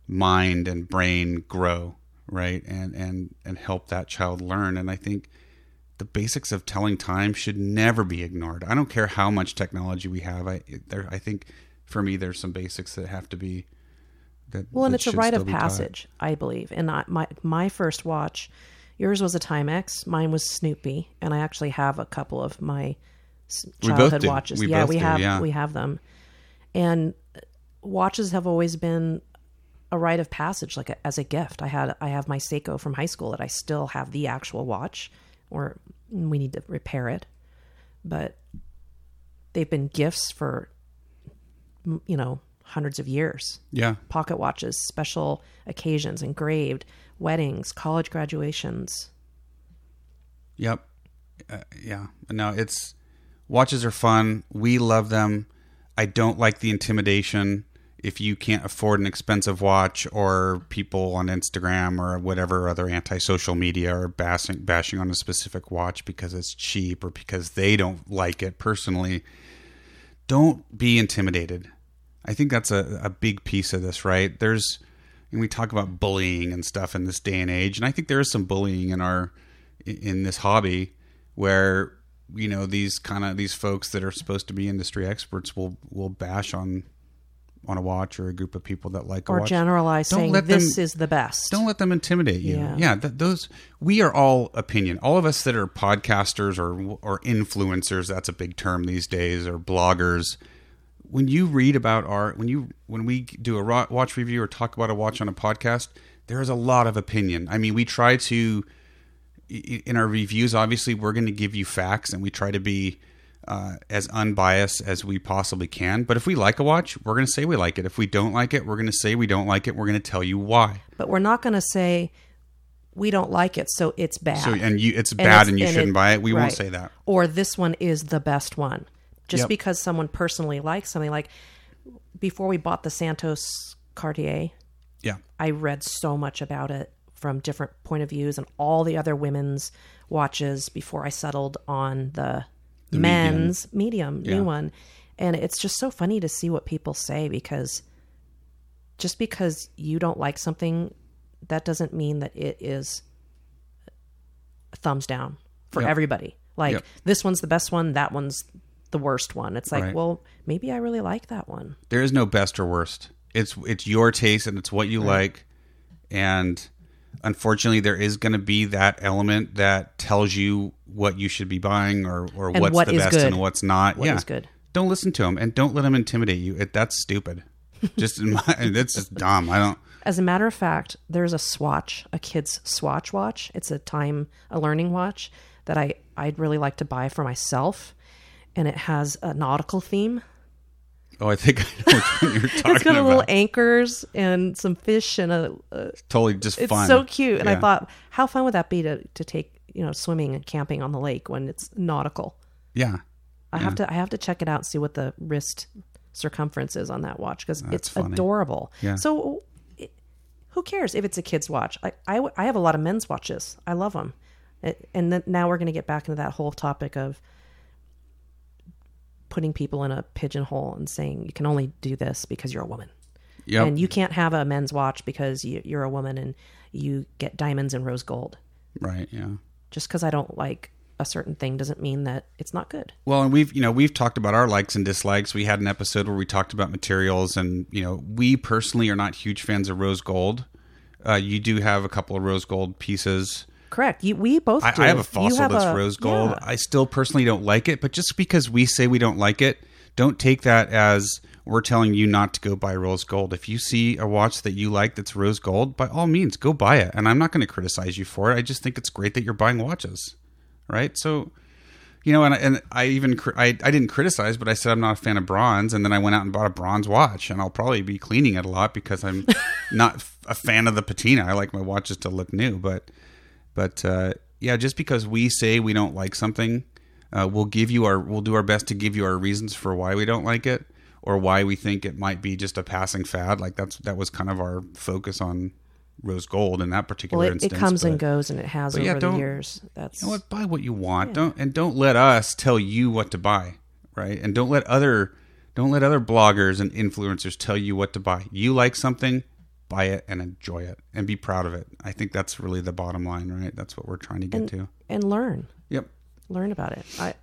mind and brain grow, right? And and and help that child learn. And I think the basics of telling time should never be ignored. I don't care how much technology we have. I there I think for me there's some basics that have to be that
Well, and
that
it's a rite of passage, I believe. And I, my my first watch, yours was a Timex, mine was Snoopy, and I actually have a couple of my s-
We both
childhood watches.
We
yeah, we
do,
have
yeah.
we have them, and uh, watches have always been a rite of passage, like a, as a gift. I had I have my Seiko from high school that I still have the actual watch, or we need to repair it, but they've been gifts for you know hundreds of years
Yeah.
pocket watches, special occasions, engraved, weddings, college graduations.
Yep. Uh, yeah. No, it's watches are fun. We love them. I don't like the intimidation. If you can't afford an expensive watch, or people on Instagram or whatever other anti-social media are bashing bashing on a specific watch because it's cheap or because they don't like it personally, don't be intimidated. I think that's a, a big piece of this, right? There's, and we talk about bullying and stuff in this day and age, and I think there is some bullying in our in this hobby where you know these kind of these folks that are supposed to be industry experts will will bash on on a watch or a group of people that like a
Or
watch.
generalize
Don't
saying
let
this
them-
is the best.
Don't let them intimidate you.
Yeah.
Yeah, th- those we are all opinion. All of us that are podcasters or or influencers, that's a big term these days, or bloggers. When you read about art, when you when we do a watch review or talk about a watch on a podcast, there is a lot of opinion. I mean, we try to in our reviews. Obviously, we're going to give you facts, and we try to be uh, as unbiased as we possibly can. But if we like a watch, we're going to say we like it. If we don't like it, we're going to say we don't like it. We're going to tell you why.
but we're not going to say we don't like it, so it's bad.
So and you, it's
And
bad,
it's-
and you
and
shouldn't
it-
buy it. We won't say that.
Or this one is the best one. Just
Yep.
because someone personally likes something like before we bought the Santos Cartier,
Yeah,
I read so much about it from different point of views and all the other women's watches before I settled on the, men's medium,
Yeah.
new one. And it's just so funny to see what people say because just because you don't like something, that doesn't mean that it is thumbs down for
Yep.
everybody. Like
Yep.
this one's the best one, that one's the worst one. It's like,
Right.
well, maybe I really like that one.
there is no best or worst. It's it's your taste and it's what you like, and unfortunately, there is going to be that element that tells you what you should be buying or or
And
what's
what
the best
good.
and what's not.
What
yeah,
good.
Don't listen to them and don't let them intimidate you. It, that's stupid. Just in my, that's just dumb. I don't.
As a matter of fact, there's a swatch, a kid's swatch watch. It's a time, a learning watch that I, I'd really like to buy for myself. And it has a nautical theme.
Oh, I think I know one you're talking about.
It's got a
about.
little anchors and some fish and a. a
totally just
it's
fun.
so cute. And I thought, how fun would that be to, to take, you know, swimming and camping on the lake when it's nautical?
yeah,
I have to I have to check it out and see what the wrist circumference is on that watch because it's
funny.
adorable.
Yeah.
So it, who cares if it's a kid's watch? I, I I have a lot of men's watches. I love them. It, and then now we're going to get back into that whole topic of putting people in a pigeonhole and saying you can only do this because you're a woman.
yep.
And you can't have a men's watch because you, you're a woman and you get diamonds and rose gold.
right. Yeah.
Just because I don't like a certain thing doesn't mean that it's not good.
Well, and we've you know we've talked about our likes and dislikes. We had an episode where we talked about materials, and you know we personally are not huge fans of rose gold. Uh, you do have a couple of rose gold pieces.
Correct. You, we both
I,
do.
I have a fossil
have
that's
a-
rose gold.
yeah.
I still personally don't like it, but just because we say we don't like it, don't take that as we're telling you not to go buy rose gold. If you see a watch that you like that's rose gold, by all means, go buy it. And I'm not going to criticize you for it. I just think it's great that you're buying watches, right? So, you know, and, and I even I, I didn't criticize, but I said I'm not a fan of bronze, and then I went out and bought a bronze watch, and I'll probably be cleaning it a lot because I'm not a fan of the patina. I like my watches to look new, but but uh, yeah, just because we say we don't like something, uh, we'll give you our we'll do our best to give you our reasons for why we don't like it or why we think it might be just a passing fad. Like that's that was kind of our focus on rose gold in that particular
Well, it,
instance.
it comes and goes, and it has
but
over
yeah,
the years. That's
you know what? Buy what you want. Don't and don't let us tell you what to buy, right? And don't let other don't let other bloggers and influencers tell you what to buy. You like something, buy it and enjoy it and be proud of it. I think that's really the bottom line, right? That's what we're trying to get to.
and learn.
Yep.
learn about it. I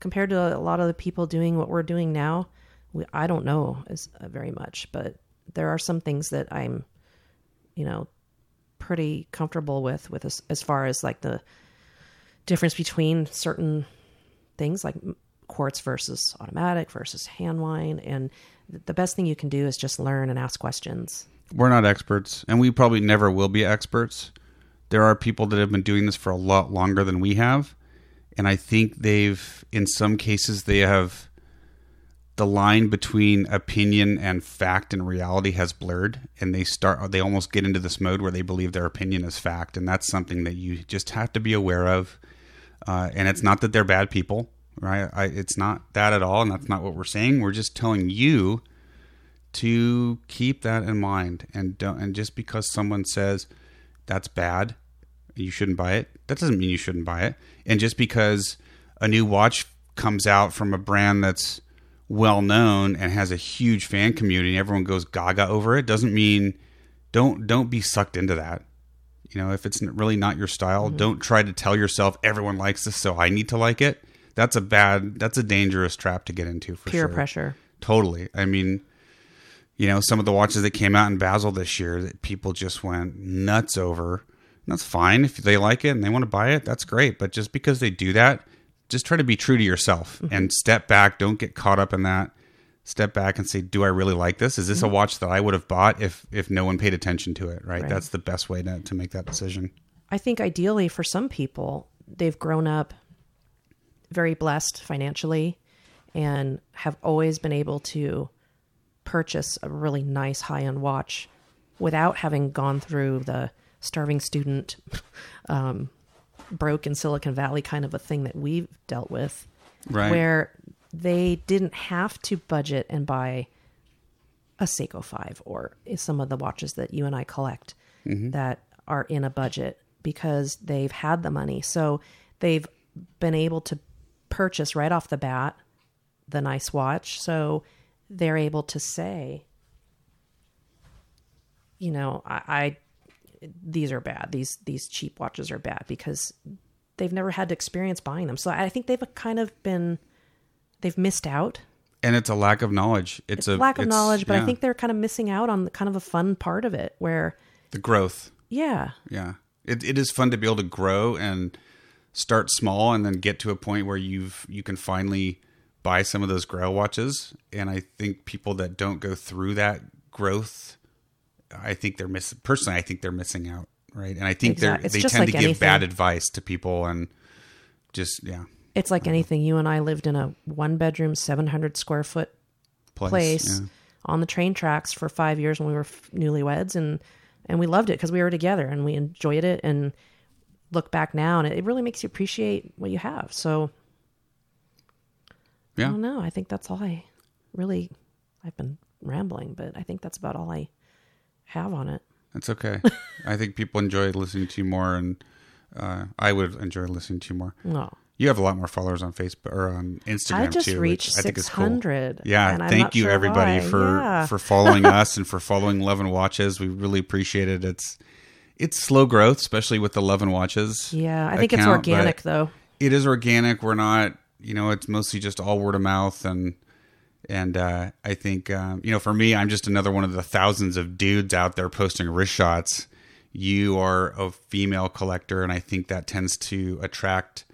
compared to a lot of the people doing what we're doing now, we, I don't know as uh, very much, but there are some things that I'm, you know, pretty comfortable with with as, as far as like the difference between certain things like quartz versus automatic versus hand wine and the best thing you can do is just learn and ask questions.
We're not experts, and we probably never will be experts. There are people that have been doing this for a lot longer than we have, and I think they've, in some cases, they have the line between opinion and fact and reality has blurred, and they start, they almost get into this mode where they believe their opinion is fact, and that's something that you just have to be aware of. Uh, and it's not that they're bad people, right? I, it's not that at all, and that's not what we're saying. We're just telling you to keep that in mind and don't and just because someone says that's bad you shouldn't buy it that doesn't mean you shouldn't buy it. And just because a new watch comes out from a brand that's well known and has a huge fan community and everyone goes gaga over it doesn't mean don't don't be sucked into that. You know if it's really not your style mm-hmm. don't try to tell yourself everyone likes this so i need to like it. That's a bad that's a dangerous trap to get into for
Peer
sure.
pressure.
Totally. I mean, you know, some of the watches that came out in Basel this year that people just went nuts over. And that's fine if they like it and they want to buy it. That's great. But just because they do that, just try to be true to yourself
Mm-hmm.
and step back. Don't get caught up in that. Step back and say, "Do I really like this? Is this
Mm-hmm.
a watch that I would have bought if if no one paid attention to it?" Right.
Right.
That's the best way to to make that decision.
I think ideally for some people, they've grown up very blessed financially and have always been able to purchase a really nice high end watch without having gone through the starving student, um, broke in Silicon Valley kind of a thing that we've dealt with,
Right.
where they didn't have to budget and buy a Seiko 5 or some of the watches that you and I collect that are in a budget because they've had the money. So they've been able to purchase right off the bat the nice watch. So they're able to say, you know, I, I these are bad. These these cheap watches are bad because they've never had to experience buying them. So I think they've kind of been they've missed out
And it's a lack of knowledge. It's, a
lack of
it's-
knowledge, but I think they're kind of missing out on the, kind of a fun part of it where,
the growth.
yeah,
Yeah. It, it is fun to be able to grow and start small and then get to a point where you've you can finally buy some of those grail watches. And I think people that don't go through that growth, I think they're missing personally, I think they're missing out. Right. And I think
Exact-
they're they tend
like
to give bad advice to people and just yeah.
it's like anything. You and I lived in a one bedroom, 700 square foot
Place.
place
Yeah.
on the train tracks for five years when we were f- newlyweds. And, and we loved it because we were together and we enjoyed it and look back now and it, it really makes you appreciate what you have. So I don't know. I think that's all I really, I've been rambling, but I think that's about all I have on it.
That's okay. I think people enjoy listening to you more and uh, I would enjoy listening to you more.
No.
You have a lot more followers on Facebook or on Instagram
I just
too.
reached
think is cool.
600.
Yeah, thank you
sure
everybody
why.
for
Yeah.
for following us and for following Love and Watches. We really appreciate it. It's it's slow growth, especially with the Love and Watches.
Yeah, I think it's organic though.
it is organic. We're not, you know, it's mostly just all word of mouth and and uh, I think um, you know, for me, I'm just another one of the thousands of dudes out there posting wrist shots. You are a female collector, and I think that tends to attract.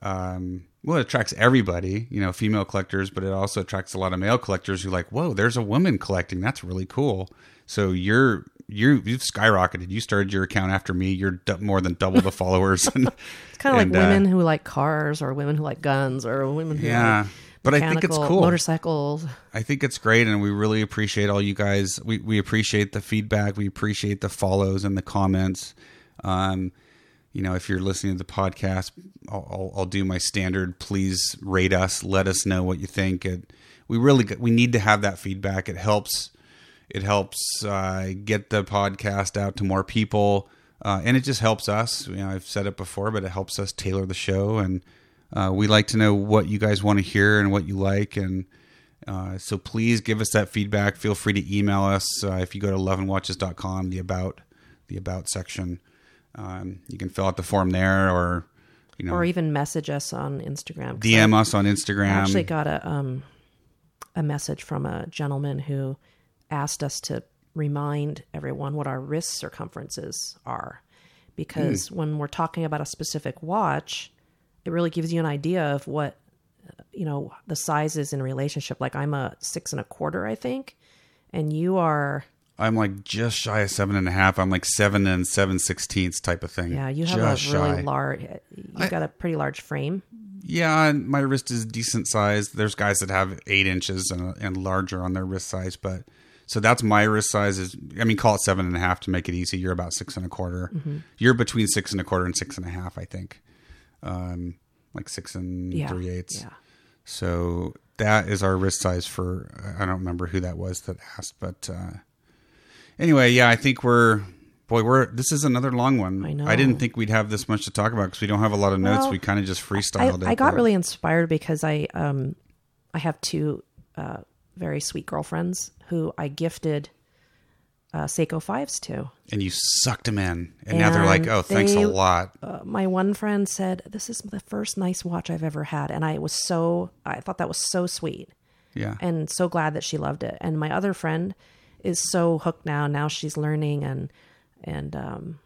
Um, well, it attracts everybody, you know, female collectors, but it also attracts a lot of male collectors who like, whoa, there's a woman collecting. That's really cool. So you're you you've skyrocketed. You started your account after me. You're d- more than double the followers. and,
It's kind of like
uh,
women who like cars or women who like guns or women who
yeah,
like
but I think it's cool.
motorcycles.
I think it's great, and we really appreciate all you guys. We we appreciate the feedback. We appreciate the follows and the comments. Um, you know, if you're listening to the podcast, I'll, I'll, I'll do my standard. Please rate us. Let us know what you think. It, we really we need to have that feedback. It helps. It helps uh, get the podcast out to more people, uh, and it just helps us. You know, I've said it before, but it helps us tailor the show, and uh, we like to know what you guys want to hear and what you like, and uh, so please give us that feedback. Feel free to email us uh, if you go to loveandwatches.com, the about the about section. Um, you can fill out the form there, or you know,
or even message us on Instagram.
DM
I
us on Instagram.
I actually got a um a message from a gentleman who asked us to remind everyone what our wrist circumferences are because
Hmm.
when we're talking about a specific watch it really gives you an idea of what you know the size is in relationship like i'm a six and a quarter i think and you are
I'm like just shy of seven and a half. I'm like seven and seven sixteenths type of thing.
yeah you have
just
a really
shy.
large you've got a pretty large frame
Yeah, and my wrist is decent size. There's guys that have eight inches and, and larger on their wrist size, but so that's my wrist size. Is I mean, call it seven and a half to make it easy. You're about six and a quarter.
Mm-hmm.
You're between six and a quarter and six and a half, I think. Um, like six and
yeah
three eighths.
yeah
So that is our wrist size for. I don't remember who that was that asked, but uh, anyway, yeah, I think we're. Boy, we're this is another long one.
I know.
I didn't think we'd have this much to talk about because we don't have a lot of notes. We kind of just
I,
freestyled it.
I got really inspired because I um I have two uh, very sweet girlfriends who I gifted uh, Seiko fives to.
and you sucked them in, and, now they're like, "Oh, thanks
they-
a lot."
Uh, my one friend said, "This is the first nice watch I've ever had," and I was so I thought that was so sweet
Yeah,
and so glad that she loved it. And my other friend is so hooked now. Now she's learning and and um,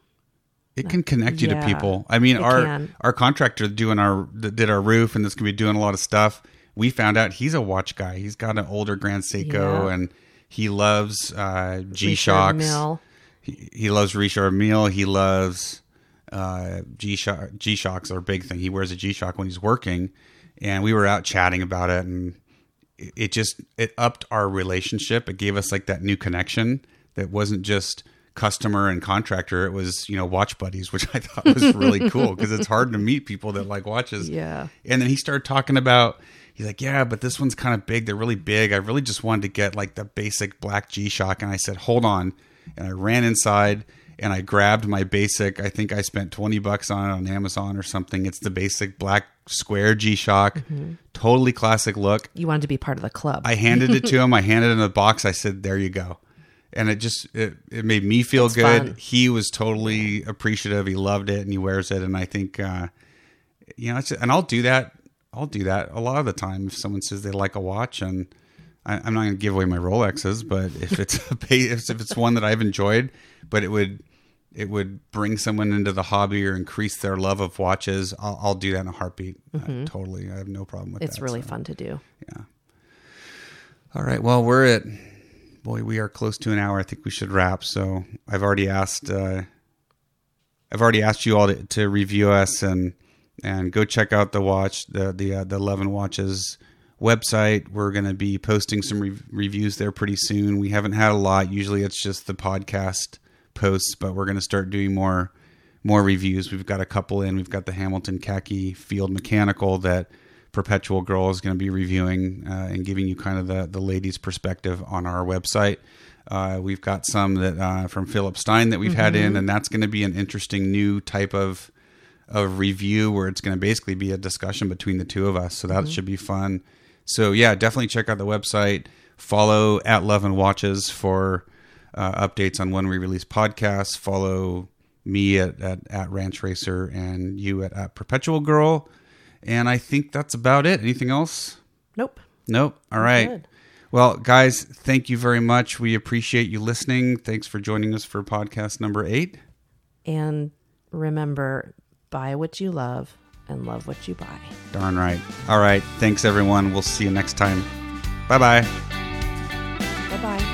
it can connect you to people. I mean, our
can.
our contractor doing our that did our roof, and this can be doing a lot of stuff. We found out he's a watch guy. He's got an older Grand Seiko,
Yeah.
and he loves uh, G Shocks. He, he loves Richard Mille. He loves uh, G Shock. G Shocks are a big thing. He wears a G Shock when he's working, and we were out chatting about it, and it, it just it upped our relationship. It gave us like that new connection that wasn't just customer and contractor. It was you know watch buddies, which I thought was really cool because it's hard to meet people that like watches.
Yeah.
And then he started talking about. He's like, yeah, but this one's kind of big. They're really big. I really just wanted to get like the basic black G Shock. And I said, hold on. And I ran inside and I grabbed my basic. I think I spent 20 bucks on it on Amazon or something. It's the basic black square G Shock. Totally classic look.
You wanted to be part of the club.
I handed it to him. I handed him the box. I said, "There you go," and it just it, it made me feel
It's
good.
fun.
He was totally appreciative. He loved it, and he wears it. And I think, uh, you know, it's, and I'll do that. I'll do that a lot of the time if someone says they like a watch, and I, I'm not going to give away my Rolexes, but if it's a if, it's one that I've enjoyed, but it would it would bring someone into the hobby or increase their love of watches, I'll, I'll do that in a heartbeat. Uh, totally, I have no problem with
it's
that.
really
so.
fun to do. Yeah.
All right. Well, we're at boy, we are close to an hour. I think we should wrap. So I've already asked. Uh, I've already asked you all to, to review us and and go check out the watch the the uh, the Love and Watches website. We're going to be posting some re- reviews there pretty soon. We haven't had a lot. Usually it's just the podcast posts, but we're going to start doing more more reviews. We've got a couple in. We've got the Hamilton Khaki Field Mechanical that Perpetual Girl is going to be reviewing uh, and giving you kind of the the ladies' perspective on our website. Uh, we've got some that uh, from Philip Stein that we've had in, and that's going to be an interesting new type of of review where it's going to basically be a discussion between the two of us. So that should be fun. So yeah, definitely check out the website. Follow at Love and Watches for uh, updates on when we release podcasts. Follow me at, at, at Ranch Racer and you at, at Perpetual Girl. And I think that's about it. Anything else?
Nope.
Nope. All right.
Good.
Well, guys, thank you very much. We appreciate you listening. Thanks for joining us for podcast number eight.
And remember, buy what you love and love what you buy.
Darn right. All right. Thanks, everyone. We'll see you next time. Bye bye. Bye bye.